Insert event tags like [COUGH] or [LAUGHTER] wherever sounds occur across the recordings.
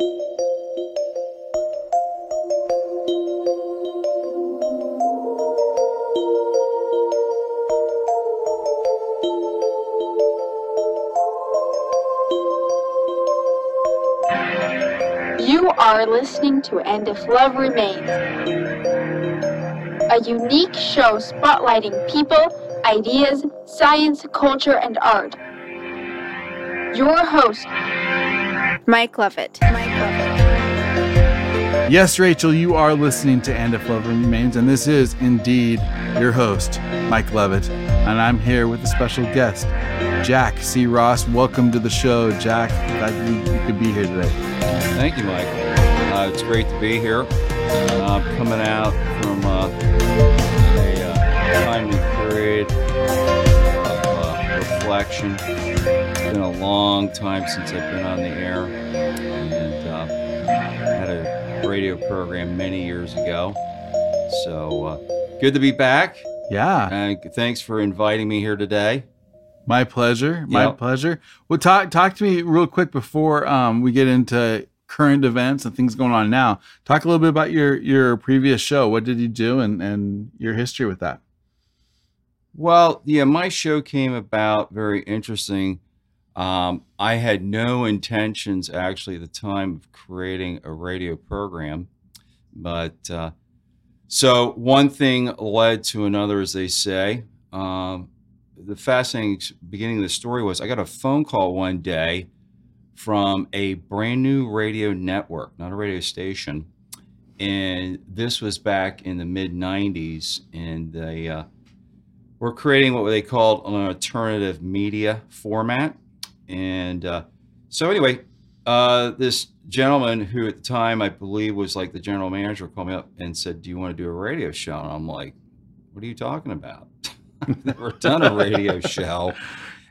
You are listening to And If Love Remains, a unique show spotlighting people, ideas, science, culture, and art. Your host, Mike Lovett. Yes, Rachel, you are listening to And If Love Remains, and this is indeed your host, Mike Levitt. And I'm here with a special guest, Jack C. Ross. Welcome to the show, Jack. Glad you, could be here today. Thank you, Mike. Uh, it's great to be here. Uh, coming out from uh, a uh, timely period of uh, reflection. It's been a long time since I've been on the air, and uh, had a radio program many years ago. So uh, good to be back. Yeah, And thanks for inviting me here today. my pleasure. My Yep. pleasure. Well, talk talk to me real quick before um, we get into current events and things going on now. Talk a little bit about your your previous show. What did you do, and and your history with that. Well, yeah, my show came about very interesting. Um, I had no intentions actually at the time of creating a radio program, but uh, so one thing led to another, as they say. Um, the fascinating beginning of the story was I got a phone call one day from a brand new radio network, not a radio station, and this was back in the mid '90s, and they. Uh, we're creating what they called an alternative media format. And uh, so, anyway, uh, this gentleman who at the time I believe was like the general manager called me up and said, Do you want to do a radio show? And I'm like, What are you talking about? [LAUGHS] I've never done a radio show.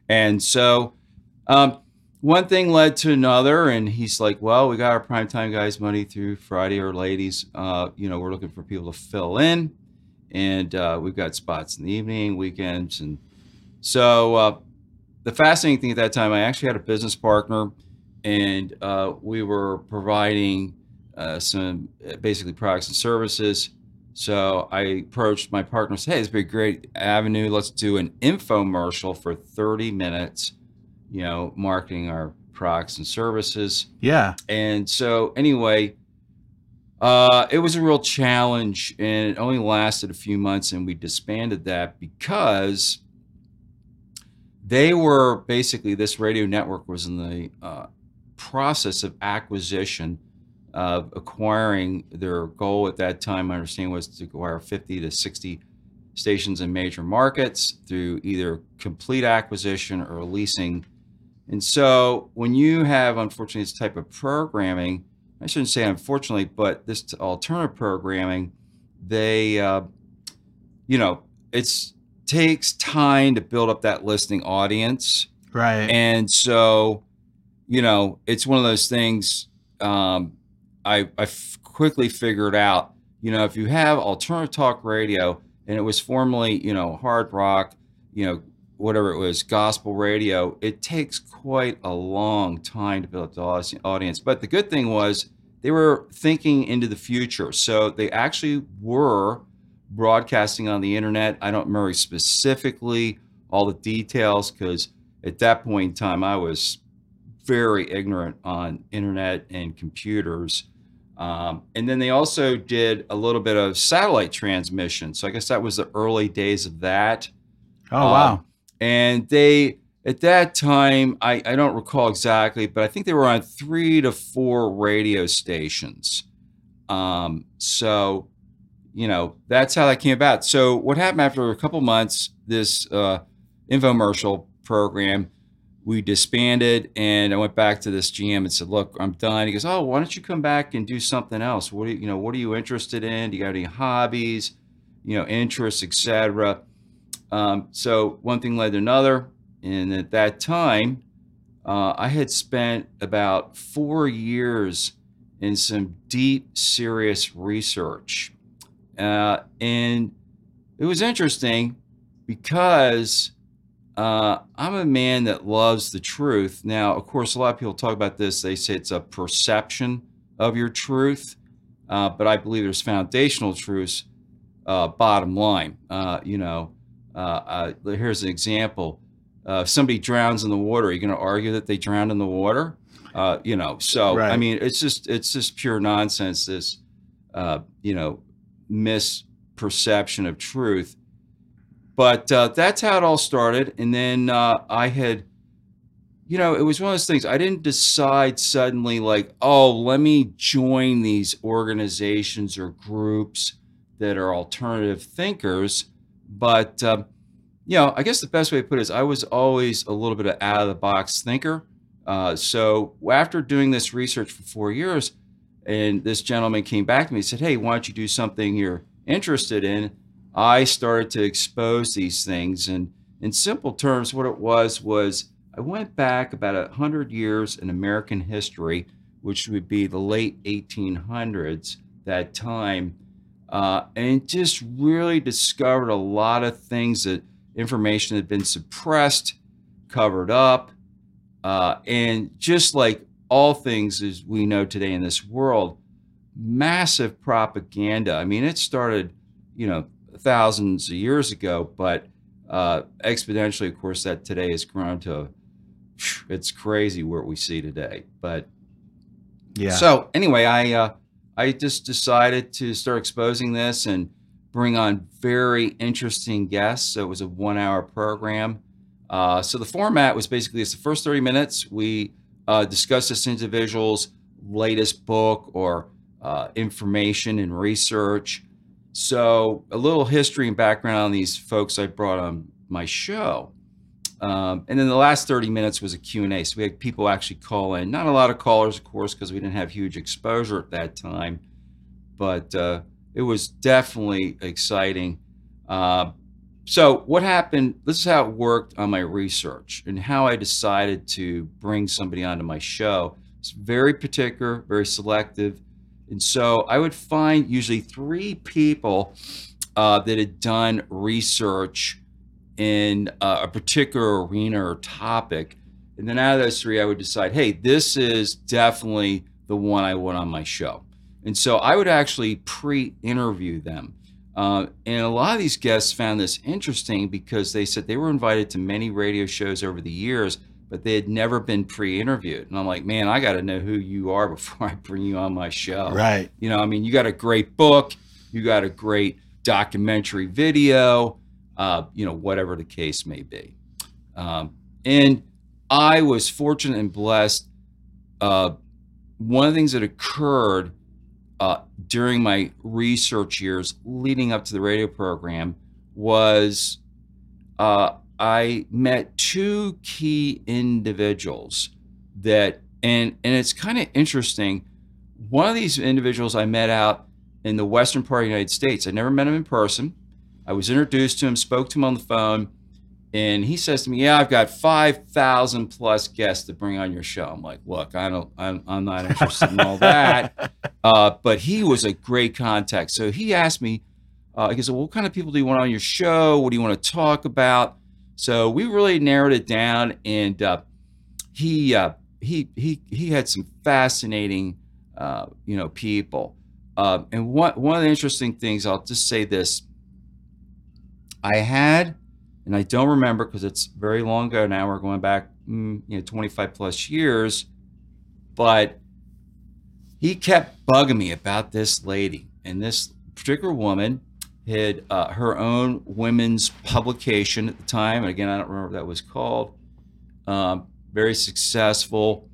And so, um, one thing led to another, and he's like, "Well, we got our primetime guys money through Friday or ladies. Uh, you know, we're looking for people to fill in, and uh, we've got spots in the evening, weekends, and so uh, the fascinating thing at that time, I actually had a business partner, and uh, we were providing uh, some uh, basically products and services. So I approached my partner and said, Hey, this would be a great avenue. Let's do an infomercial for 30 minutes, you know, marketing our products and services. Yeah. And so, anyway, uh, it was a real challenge, and it only lasted a few months, and we disbanded that because they were basically this radio network was in the uh, process of acquisition of acquiring their goal at that time. I understand was to acquire 50 to 60 stations in major markets through either complete acquisition or leasing. And so, when you have, unfortunately, this type of programming, I shouldn't say unfortunately, but this alternative programming, they, uh, you know, it's takes time to build up that listening audience, Right. and so, you know, it's one of those things. Um, I I f- quickly figured out, you know, if you have alternative talk radio, and it was formerly, you know, hard rock, you know, whatever it was, gospel radio, it takes quite a long time to build up the audience. But the good thing was they were thinking into the future. So they actually were broadcasting on the internet. I don't remember specifically all the details because at that point in time, I was very ignorant on internet and computers. Um, and then they also did a little bit of satellite transmission. So I guess that was the early days of that. oh Um, wow. And they, at that time, I, I don't recall exactly, but I think they were on three to four radio stations. Um, so, you know, that's how that came about. So, what happened after a couple months, this uh, infomercial program, we disbanded, and I went back to this GM and said, "Look, I'm done." He goes, "Oh, why don't you come back and do something else? What are you, you know, what are you interested in? Do you got any hobbies, you know, interests, etc." Um, so one thing led to another, and at that time, uh, I had spent about four years in some deep, serious research, uh, and it was interesting because uh, I'm a man that loves the truth. Now, of course, a lot of people talk about this. They say it's a perception of your truth, uh, but I believe there's foundational truths. Uh, bottom line, uh, you know, uh, uh, here's an example. if somebody drowns in the water, are you going to argue that they drowned in the water? you know, so right. I mean, it's just it's just pure nonsense. This, you know, misperception of truth. But uh, that's how it all started. And then uh, I had, you know, it was one of those things. I didn't decide suddenly, like, oh, let me join these organizations or groups that are alternative thinkers. But, um, you know, I guess the best way to put it is I was always a little bit of out of the box thinker. Uh, so after doing this research for four years, and this gentleman came back to me and said, Hey, why don't you do something you're interested in? I started to expose these things. And in simple terms, what it was was I went back about 100 years in American history, which would be the late 1800s, that time, uh, and just really discovered a lot of things that information had been suppressed, covered up, uh, and just like all things as we know today in this world, massive propaganda. I mean, it started, you know, thousands of years ago, but uh, exponentially, of course, that today has grown to it's crazy what we see today. But yeah. So anyway, I uh, I just decided to start exposing this and bring on very interesting guests. So it was a one-hour program. Uh, so the format was basically it's the first 30 minutes. We uh, discuss this individual's latest book or uh, information and research. So a little history and background on these folks I brought on my show. Um, and then the last 30 minutes was a Q&A. So we had people actually call in. Not a lot of callers, of course, because we didn't have huge exposure at that time. But uh, it was definitely exciting. Uh, so what happened, this is how it worked on my research and how I decided to bring somebody onto my show. It's very particular, very selective. And so I would find usually three people uh, that had done research in uh, a particular arena or topic. And then out of those three, I would decide, hey, this is definitely the one I want on my show. And so I would actually pre interview them. Uh, and a lot of these guests found this interesting because they said they were invited to many radio shows over the years, but they had never been pre-interviewed. And I'm like, man, I got to know who you are before [LAUGHS] I bring you on my show. Right. You know, I mean, you got a great book, you got a great documentary video, uh, you know, whatever the case may be. Um, and I was fortunate and blessed. Uh, one of the things that occurred uh, during my research years leading up to the radio program was uh, I met two key individuals that, and and it's kind of interesting. One of these individuals I met out in the western part of the United States. I never met him in person. I was introduced to him, spoke to him on the phone, and he says to me, "Yeah, I've got five thousand plus guests to bring on your show." I'm like, "Look, I don't, I'm, I'm not interested in all that." [LAUGHS] Uh, but he was a great contact. So he asked me, uh, he said, well, "What kind of people do you want on your show? What do you want to talk about?" So we really narrowed it down, and uh, he uh, he he he had some fascinating uh, you know people. Uh, and one one of the interesting things, I'll just say this: I had, and I don't remember because it's very long ago now. We're going back, mm, you know, 25 plus years, but he kept bugging me about this lady and this particular woman had uh, her own women's publication at the time. And again, I don't remember what that was called. Um, very successful.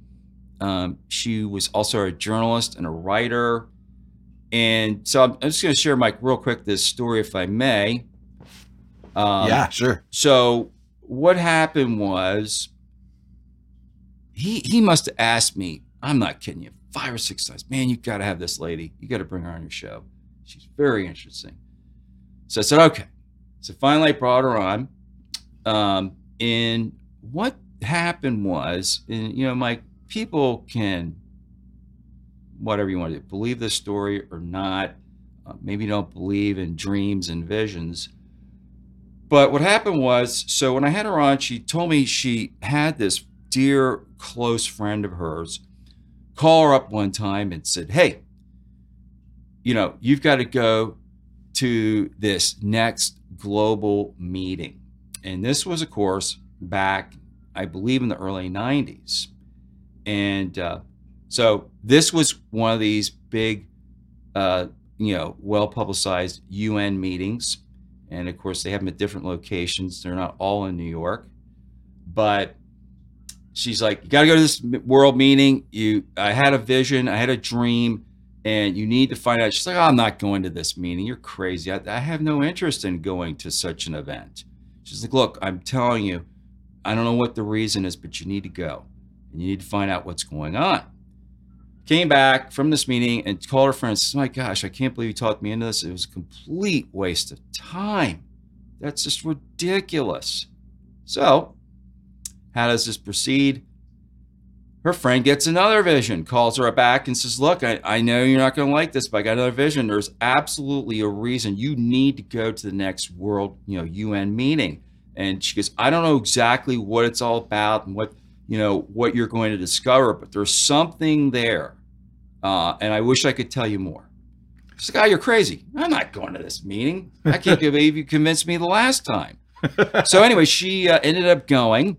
Um, she was also a journalist and a writer. And so I'm, I'm just going to share, Mike, real quick, this story, if I may. Um, yeah, sure. So what happened was he he must have asked me. I'm not kidding you. Five or six times, man. You got to have this lady. You got to bring her on your show. She's very interesting. So I said, okay. So finally, I brought her on. Um, and what happened was, and, you know, my people can, whatever you want to do, believe this story or not. Uh, maybe don't believe in dreams and visions. But what happened was, so when I had her on, she told me she had this dear close friend of hers call her up one time and said, Hey, you know, you've got to go to this next global meeting. And this was, of course, back, I believe, in the early 90s. And uh, so this was one of these big, uh, you know, well publicized UN meetings. And of course, they have them at different locations. They're not all in New York. But she's like, you got to go to this world meeting. You, I had a vision, I had a dream, and you need to find out. She's like, oh, I'm not going to this meeting. You're crazy. I, I have no interest in going to such an event. She's like, look, I'm telling you, I don't know what the reason is, but you need to go and you need to find out what's going on. Came back from this meeting and called her friends. Says, My gosh, I can't believe you talked me into this. It was a complete waste of time. That's just ridiculous. So, how does this proceed? Her friend gets another vision, calls her back and says, Look, I, I know you're not going to like this, but I got another vision. There's absolutely a reason you need to go to the next world, you know, UN meeting. And she goes, I don't know exactly what it's all about and what, you know, what you're going to discover, but there's something there. Uh, and I wish I could tell you more. Oh, you're crazy. I'm not going to this meeting. I can't [LAUGHS] believe you convinced me the last time. so anyway, she uh, ended up going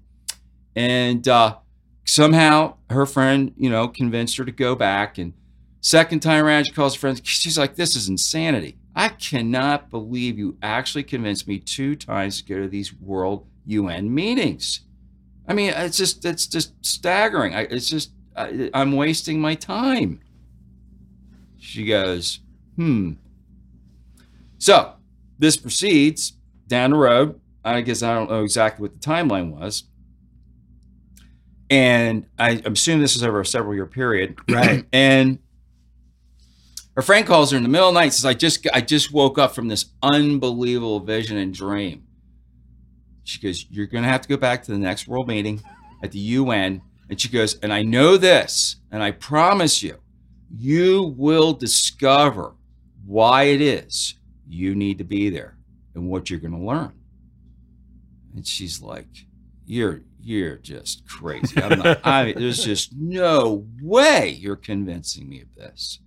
and uh, somehow her friend, you know, convinced her to go back. And second time around, she calls her friends She's like, this is insanity. I cannot believe you actually convinced me two times to go to these world UN meetings. I mean, it's just it's just staggering. I, it's just I, I'm wasting my time. She goes, hmm. So this proceeds down the road. I guess I don't know exactly what the timeline was. And I, I'm this is over a several year period. [CLEARS THROAT] Right. and her friend calls her in the middle of the night says, I just I just woke up from this unbelievable vision and dream. She goes, You're gonna have to go back to the next world meeting at the UN. And she goes, and I know this, and I promise you, you will discover why it is you need to be there and what you're gonna learn. And she's like, You're you're just crazy. I'm not, [LAUGHS] I, there's just no way you're convincing me of this.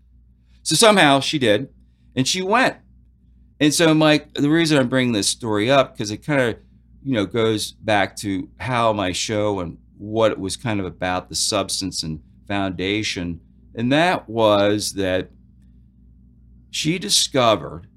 So somehow she did, and she went. And so, Mike, the reason I'm bringing this story up because it kind of, you know, goes back to how my show and what it was kind of about the substance and foundation, and that was that she discovered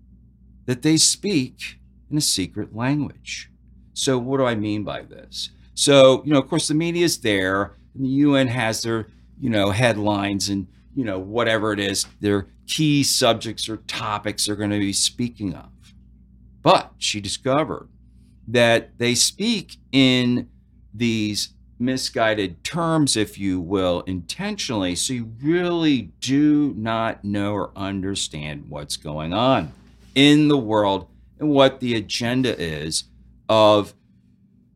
that they speak in a secret language. So, what do I mean by this? So, you know, of course, the media is there, and the UN has their, you know, headlines and, you know, whatever it is, their key subjects or topics they're going to be speaking of. But she discovered that they speak in these misguided terms, if you will, intentionally. So you really do not know or understand what's going on in the world and what the agenda is of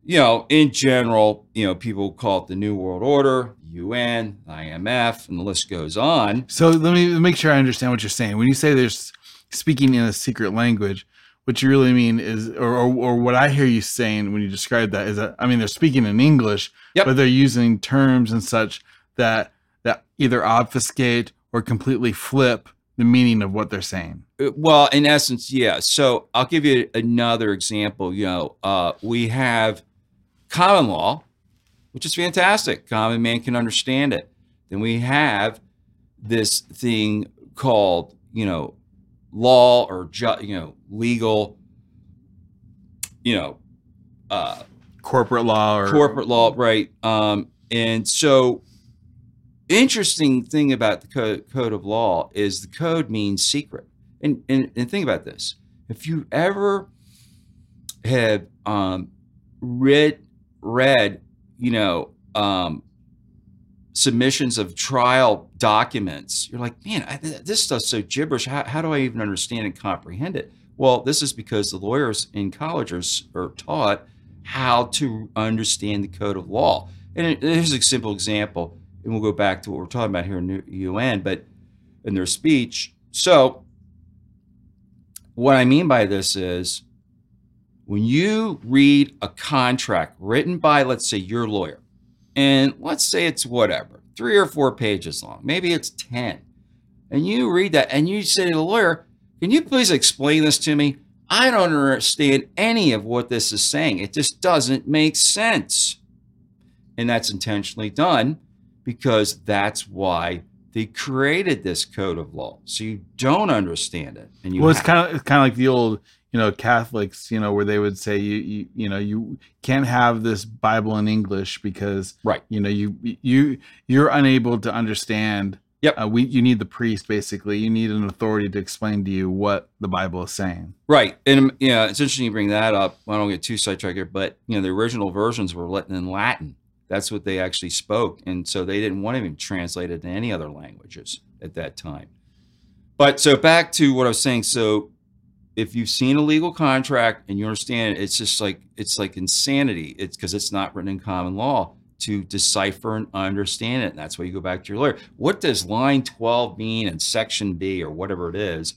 you know, in general, you know, people call it the New World Order, UN, IMF, and the list goes on. So let me make sure I understand what you're saying. When you say there's speaking in a secret language, what you really mean is, or, or, or what I hear you saying when you describe that is that, I mean, they're speaking in English, Yep. but they're using terms and such that that either obfuscate or completely flip the meaning of what they're saying. Uh, Well, in essence, yeah. So I'll give you another example. You know, uh, we have common law, which is fantastic. Common man can understand it. Then we have this thing called, you know, law or ju- you know, legal, you know, uh, Corporate law or corporate law, right? Um, and so, interesting thing about the code, code of law is the code means secret. And, and and think about this: if you ever have um, read read, you know, um, submissions of trial documents, you're like, man, I, this stuff's so gibberish. How, how do I even understand and comprehend it? Well, this is because the lawyers in college are, are taught how to understand the code of law. And here's a simple example, and we'll go back to what we're talking about here in the UN, but in their speech. So, what I mean by this is when you read a contract written by, let's say, your lawyer, and let's say it's whatever, three or four pages long, maybe it's 10, and you read that and you say to the lawyer, Can you please explain this to me? I don't understand any of what this is saying. It just doesn't make sense. And that's intentionally done because that's why they created this code of law. So you don't understand it. And you well, it's kind of it's kind of like the old, you know, Catholics, you know, where they would say you you you know you can't have this Bible in English because right, you know you you you're unable to understand Yep. Uh, we you need the priest basically. You need an authority to explain to you what the Bible is saying. Right, and yeah, you know, it's interesting you bring that up. I don't get too sidetracked here, but you know the original versions were written in Latin. That's what they actually spoke, and so they didn't want to even translate it to any other languages at that time. But so back to what I was saying. So if you've seen a legal contract and you understand, it, it's just like it's like insanity. It's because it's not written in common law to decipher and understand it. And that's why you go back to your lawyer. What does line 12 mean in section B or whatever it is?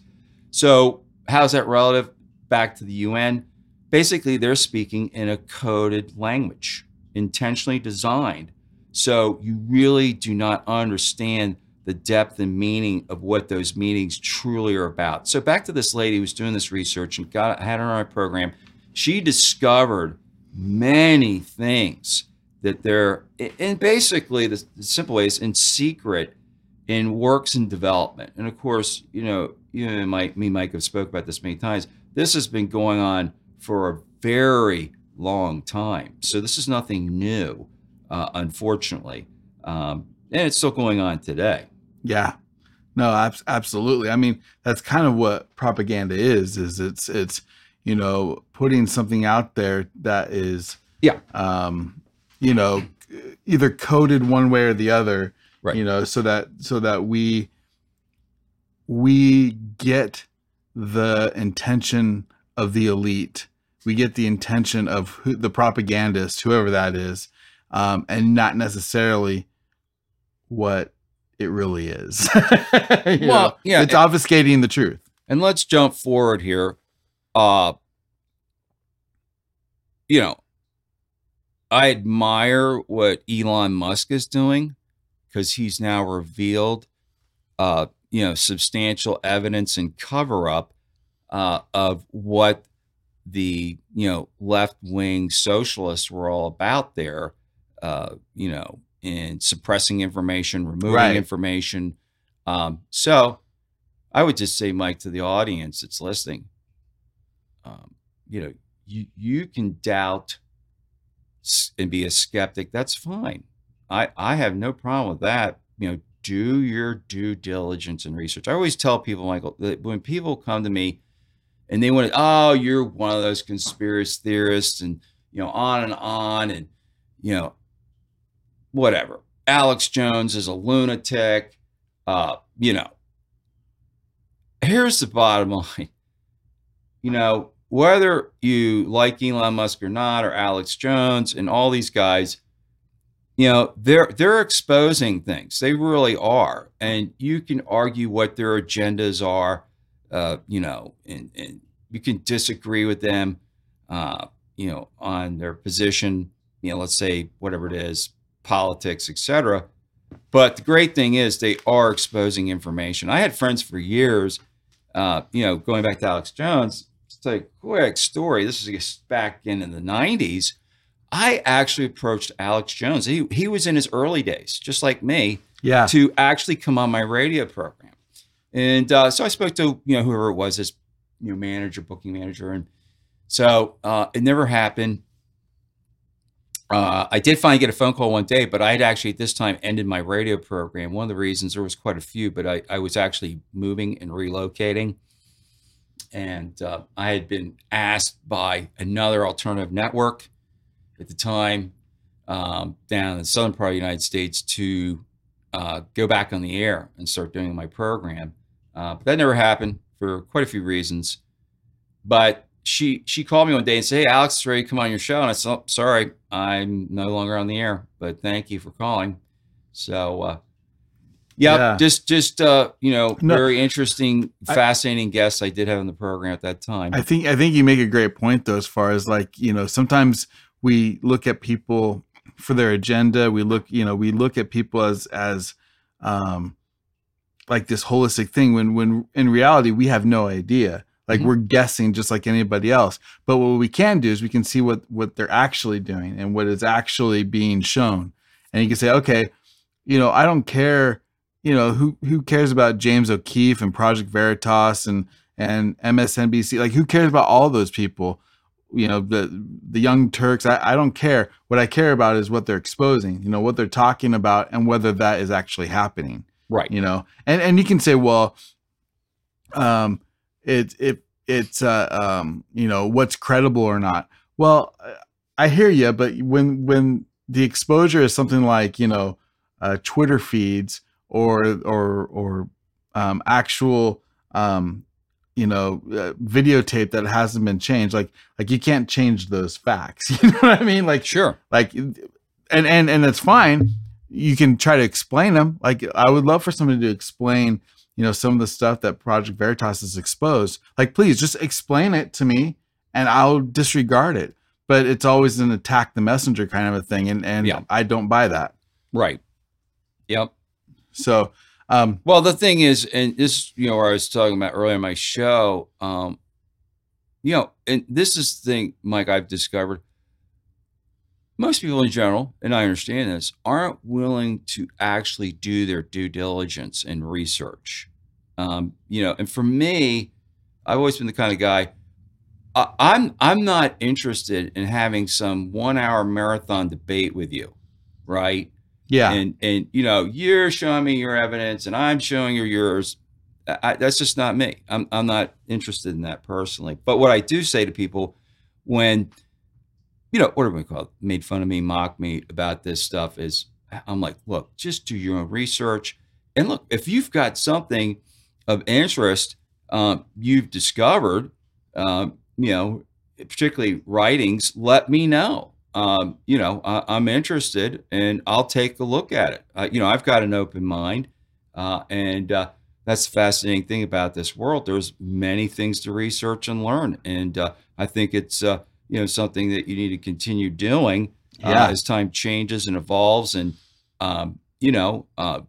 So, how's that relative back to the UN? Basically, they're speaking in a coded language, intentionally designed. So, you really do not understand the depth and meaning of what those meetings truly are about. So, back to this lady who was doing this research and got had her on our program. She discovered many things that they're and basically the, the simple way is in secret in works and development. And of course, you know, you and Mike, me, Mike have spoke about this many times. This has been going on for a very long time. So this is nothing new, uh, unfortunately, um, and it's still going on today. Yeah, no, ab- absolutely. I mean, that's kind of what propaganda is. Is it's it's you know putting something out there that is yeah um, you know, either coded one way or the other, right. you know, so that so that we we get the intention of the elite, we get the intention of who, the propagandist, whoever that is, um, and not necessarily what it really is. [LAUGHS] well, know, yeah, it's obfuscating the truth. And let's jump forward here. Uh, you know, I admire what Elon Musk is doing because he's now revealed, uh, you know, substantial evidence and cover up uh, of what the you know left wing socialists were all about there. Uh, you know, in suppressing information, removing right. information. Um, so, I would just say, Mike, to the audience that's listening, um, you know, you you can doubt and be a skeptic, that's fine. I, I have no problem with that. You know, do your due diligence and research. I always tell people, Michael, that when people come to me and they want to, oh, you're one of those conspiracy theorists and, you know, on and on and, you know, whatever. Alex Jones is a lunatic. Uh, you know, here's the bottom [LAUGHS] line. You know, whether you like Elon Musk or not, or Alex Jones and all these guys, you know, they're they're exposing things. They really are, and you can argue what their agendas are, uh, you know, and, and you can disagree with them, uh, you know, on their position. You know, let's say whatever it is, politics, etc. But the great thing is they are exposing information. I had friends for years, uh, you know, going back to Alex Jones It's a quick story. This is back in, in the 90s. I actually approached Alex Jones. He, he was in his early days, just like me, yeah. to actually come on my radio program. And uh, so I spoke to you know whoever it was, his you know manager, booking manager, and so uh, it never happened. Uh, I did finally get a phone call one day, but I had actually at this time ended my radio program. One of the reasons there was quite a few, but I, I was actually moving and relocating and uh, I had been asked by another alternative network at the time um, down in the southern part of the United States to uh, go back on the air and start doing my program. Uh, but that never happened for quite a few reasons. But she she called me one day and said, "Hey, Alex, ready to come on your show." And I said, oh, "Sorry, I'm no longer on the air, but thank you for calling." So uh, Yep, Yeah. just just uh, you know, No. very interesting, I- fascinating guests I did have in the program at that time. I think I think you make a great point though, as far as like you know, sometimes we look at people for their agenda. We look, you know, we look at people as as um like this holistic thing when when in reality we have no idea. Like Mhm. we're guessing just like anybody else. But what we can do is we can see what what they're actually doing and what is actually being shown. And you can say, okay, you know, I don't care, you know, who who cares about James O'Keefe and Project Veritas and and MSNBC. Like, who cares about all those people? You know, the the Young Turks. I, I don't care. What I care about is what they're exposing. You know, what they're talking about and whether that is actually happening. right. You know, and and you can say, well, um, it it it's uh um you know what's credible or not. Well, I hear you, but when when the exposure is something like you know uh, Twitter feeds or or or um, actual um, you know uh, videotape that hasn't been changed, like like you can't change those facts. [LAUGHS] You know what I mean? Like Sure. like and and and it's fine you can try to explain them like i would love for somebody to explain you know some of the stuff that project veritas has exposed like please just explain it to me and i'll disregard it but it's always an attack the messenger kind of a thing and and Yeah. i don't buy that Right. Yep. so um Well, the thing is, and this, you know, where I was talking about earlier in my show, um, you know, and this is the thing, Mike, I've discovered. Most people in general, and I understand this, aren't willing to actually do their due diligence and research. Um, you know, and for me, I've always been the kind of guy. I, I'm I'm not interested in having some one hour marathon debate with you, right? yeah. And and you know you're showing me your evidence and i'm showing you yours. I, that's just not me. I'm, I'm not interested in that personally. But what i do say to people when you know what do we call it? Made fun of me mocked me about this stuff is i'm like look just do your own research. And look if you've got something of interest um, you've discovered um, you know particularly writings let me know um, you know, I, I'm interested and I'll take a look at it. Uh, you know, I've got an open mind, uh, and uh, that's the fascinating thing about this world. There's many things to research and learn, and uh, I think it's uh, you know something that you need to continue doing uh, Yeah. as time changes and evolves. And um, you know, uh,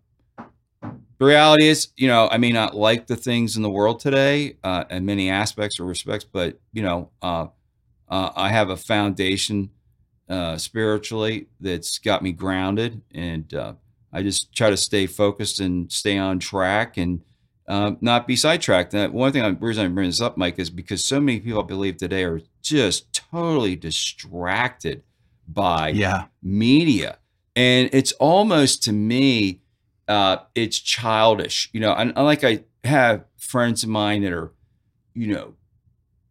the reality is, you know, I may not like the things in the world today uh, in many aspects or respects, but you know, uh, uh, I have a foundation uh, spiritually that's got me grounded, and uh, I just try to stay focused and stay on track and um, not be sidetracked. And one thing, I'm, the reason I bring this up, Mike, is because so many people I believe today are just totally distracted by yeah media, and it's almost to me, uh, it's childish. You know, and, and like I have friends of mine that are, you know,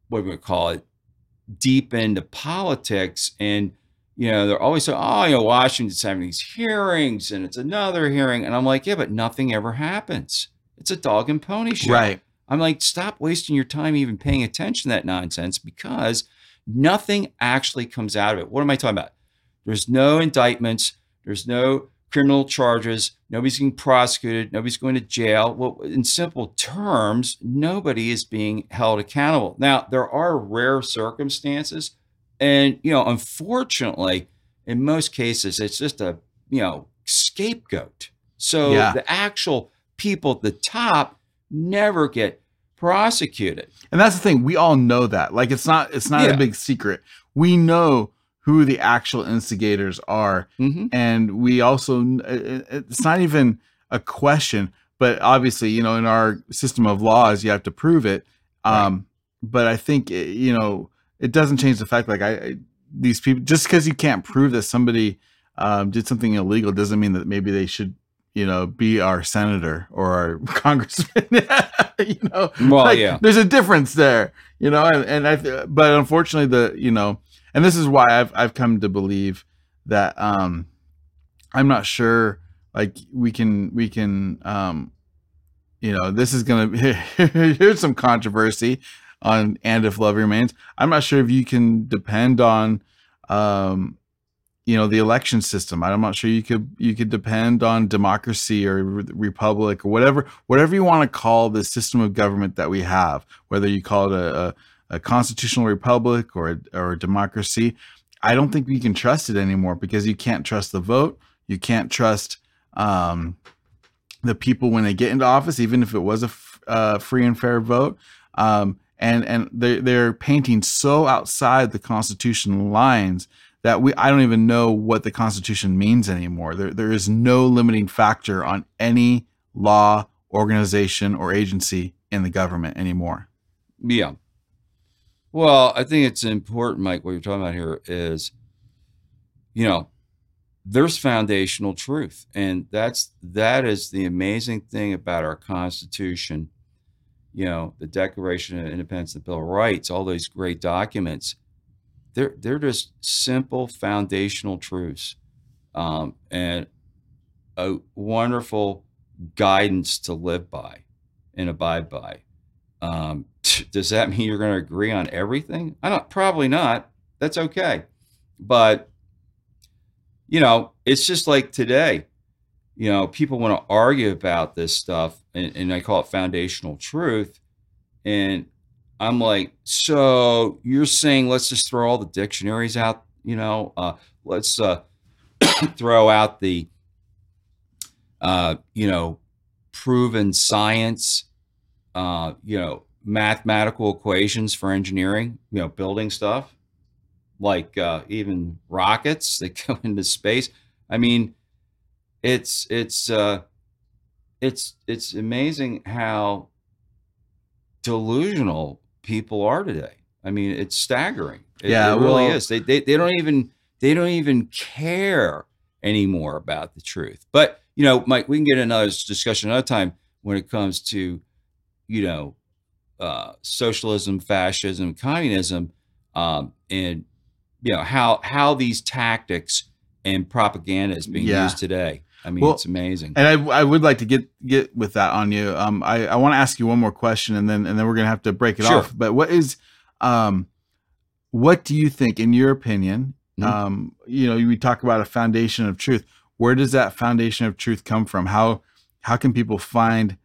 what do we call it, deep into politics, and you know, they're always saying, "Oh, you know, Washington's having these hearings, and it's another hearing," and I'm like, "Yeah, but nothing ever happens. It's a dog and pony show." right I'm like, stop wasting your time even paying attention to that nonsense because nothing actually comes out of it. What am I talking about? There's no indictments, there's no criminal charges, nobody's getting prosecuted, nobody's going to jail. Well, in simple terms, nobody is being held accountable. Now, there are rare circumstances, and you know, unfortunately, in most cases, it's just a you know scapegoat. So Yeah. the actual people at the top never get prosecuted. and that's the thing we all know that like it's not it's not Yeah. a big secret we know who the actual instigators are. Hmm and we also, it's not even a question but obviously you know in our system of laws you have to prove it. Um but i think it, you know it doesn't change the fact like i, I these people just because you can't prove that somebody um, did something illegal doesn't mean that maybe they should you know be our senator or our [LAUGHS] congressman. [LAUGHS] You know? Well, like, yeah. there's a difference there you know? And, and i but unfortunately the you know and this is why i've i've come to believe that um i'm not sure like we can we can um you know this is gonna [LAUGHS] here's some controversy on and if love remains i'm not sure if you can depend on um you know the election system. I'm not sure you could you could depend on democracy or re- republic or whatever whatever you want to call the system of government that we have, whether you call it a, a, a constitutional republic or a, or a democracy. I don't think we can trust it anymore because you can't trust the vote. You can't trust um, the people when they get into office, even if it was a f- uh, free and fair vote. Um, and and they they're painting so outside the constitutional lines that we I don't even know what the Constitution means anymore. There there is no limiting factor on any law, organization, or agency in the government anymore. Yeah. Well, I think it's important, Mike. What you're talking about here is, you know, there's foundational truth, and that's that is the amazing thing about our Constitution. You know, the Declaration of Independence, the Bill of Rights, all those great documents they're they're just simple foundational truths um, and a wonderful guidance to live by and abide by. Um, does that mean you're going to agree on everything? I don't. Probably not. That's okay, but you know, it's just like today. You know, people want to argue about this stuff, and, and I call it foundational truth. And I'm like, so you're saying let's just throw all the dictionaries out, you know, uh, let's uh, [COUGHS] throw out the, uh, you know, proven science, uh, you know, mathematical equations for engineering, you know, building stuff, like uh, even rockets [LAUGHS] that go into space. I mean, it's it's uh, it's it's amazing how delusional people are today. I mean, it's staggering. It, Yeah, it really well- is. They, they they don't even they don't even care anymore about the truth. But you know, Mike, we can get another discussion another time when it comes to you know uh, socialism, fascism, communism, um, and you know how how these tactics and propaganda is being Yeah. used today. I mean, Well, it's amazing. And I, I would like to get get with that on you. Um, I, I want to ask you one more question, and then and then we're gonna have to break it Sure. off. But what is, um, what do you think, in your opinion? Mhm. Um, you know, we talk about a foundation of truth. Where does that foundation of truth come from? How how can people find,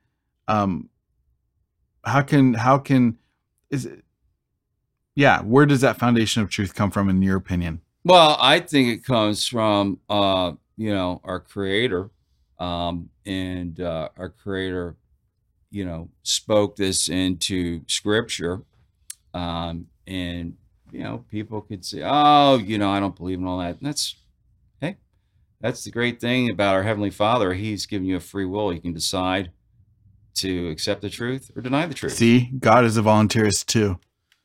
um, how can how can is it? Yeah, where does that foundation of truth come from, in your opinion? Well, I think it comes from uh, you know our creator, um, and uh, our creator, you know, spoke this into scripture, um, and you know people could say, oh, you know, I don't believe in all that. And that's hey, that's the great thing about our heavenly Father. He's given you a free will. You can decide to accept the truth or deny the truth. See, God is a voluntarist too.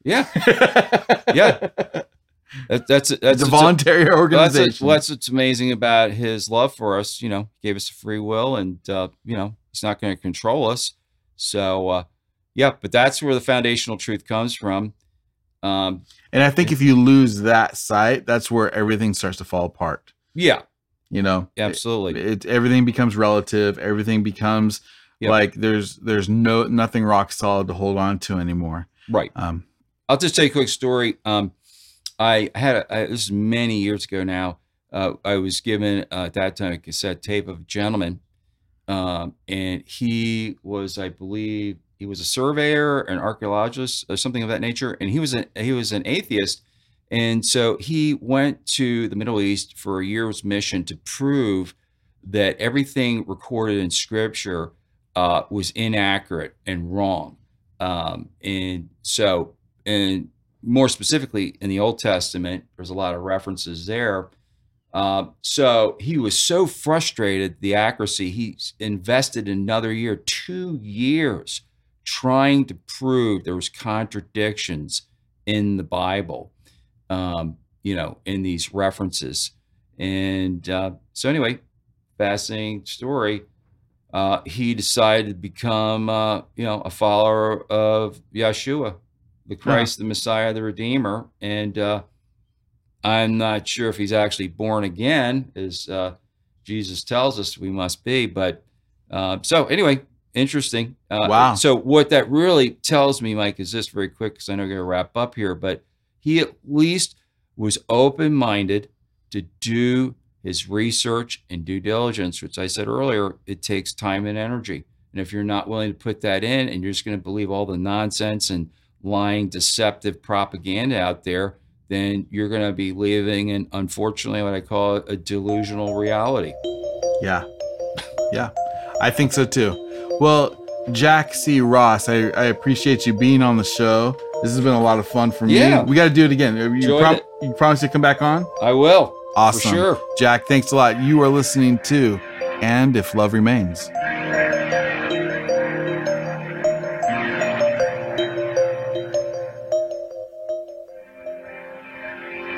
Yeah, [LAUGHS] Yeah. that, that's that's it's a it's voluntary Well, that's, organization. what- that's what's amazing about his love for us. You know, he gave us a free will, and uh, you know, he's not going to control us. So, uh, yeah, but that's where the foundational truth comes from. Um, And I think if you lose that sight, that's where everything starts to fall apart. yeah, You know, absolutely. it, everything becomes relative. Everything becomes Yep. like there's there's no nothing rock solid to hold on to anymore. right. Um, I'll just tell you a quick story. Um, I had a, I, this is many years ago now. Uh, I was given uh, at that time a cassette tape of a gentleman, um, and he was, I believe, he was a surveyor, an archaeologist, or something of that nature, and he was an he was an atheist, and so he went to the Middle East for a year's mission to prove that everything recorded in Scripture uh, was inaccurate and wrong, um, and so and more specifically in the Old Testament, there's a lot of references there. Uh, so he was so frustrated the accuracy he invested another year, two years, trying to prove there was contradictions in the Bible, um, you know, in these references. And uh, so anyway, fascinating story. Uh, he decided to become, uh, you know, a follower of Yeshua, the Christ, the Messiah, the Redeemer. And uh, I'm not sure if he's actually born again, as uh, Jesus tells us we must be. But uh, so anyway, interesting. Uh, Wow. So what that really tells me, Mike, is this very quick because I know we're going to wrap up here. But he at least was open-minded to do his research and due diligence, which I said earlier, it takes time and energy. And if you're not willing to put that in and you're just going to believe all the nonsense and lying, deceptive propaganda out there, then you're going to be living in, unfortunately, what I call a delusional reality. Yeah. Yeah. I think so too. Well, Jack C. Ross, I, I appreciate you being on the show. This has been a lot of fun for me. Yeah. We got to do it again. You, prom- it. you promise to come back on? I will. Awesome. For sure. Jack, thanks a lot. You are listening to And If Love Remains.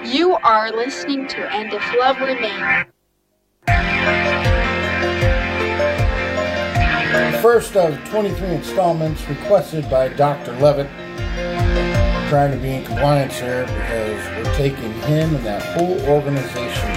You are listening to And If Love Remains. First of 23 installments requested by Dr. Levitt. Trying to be in compliance here because we're taking him and that whole organization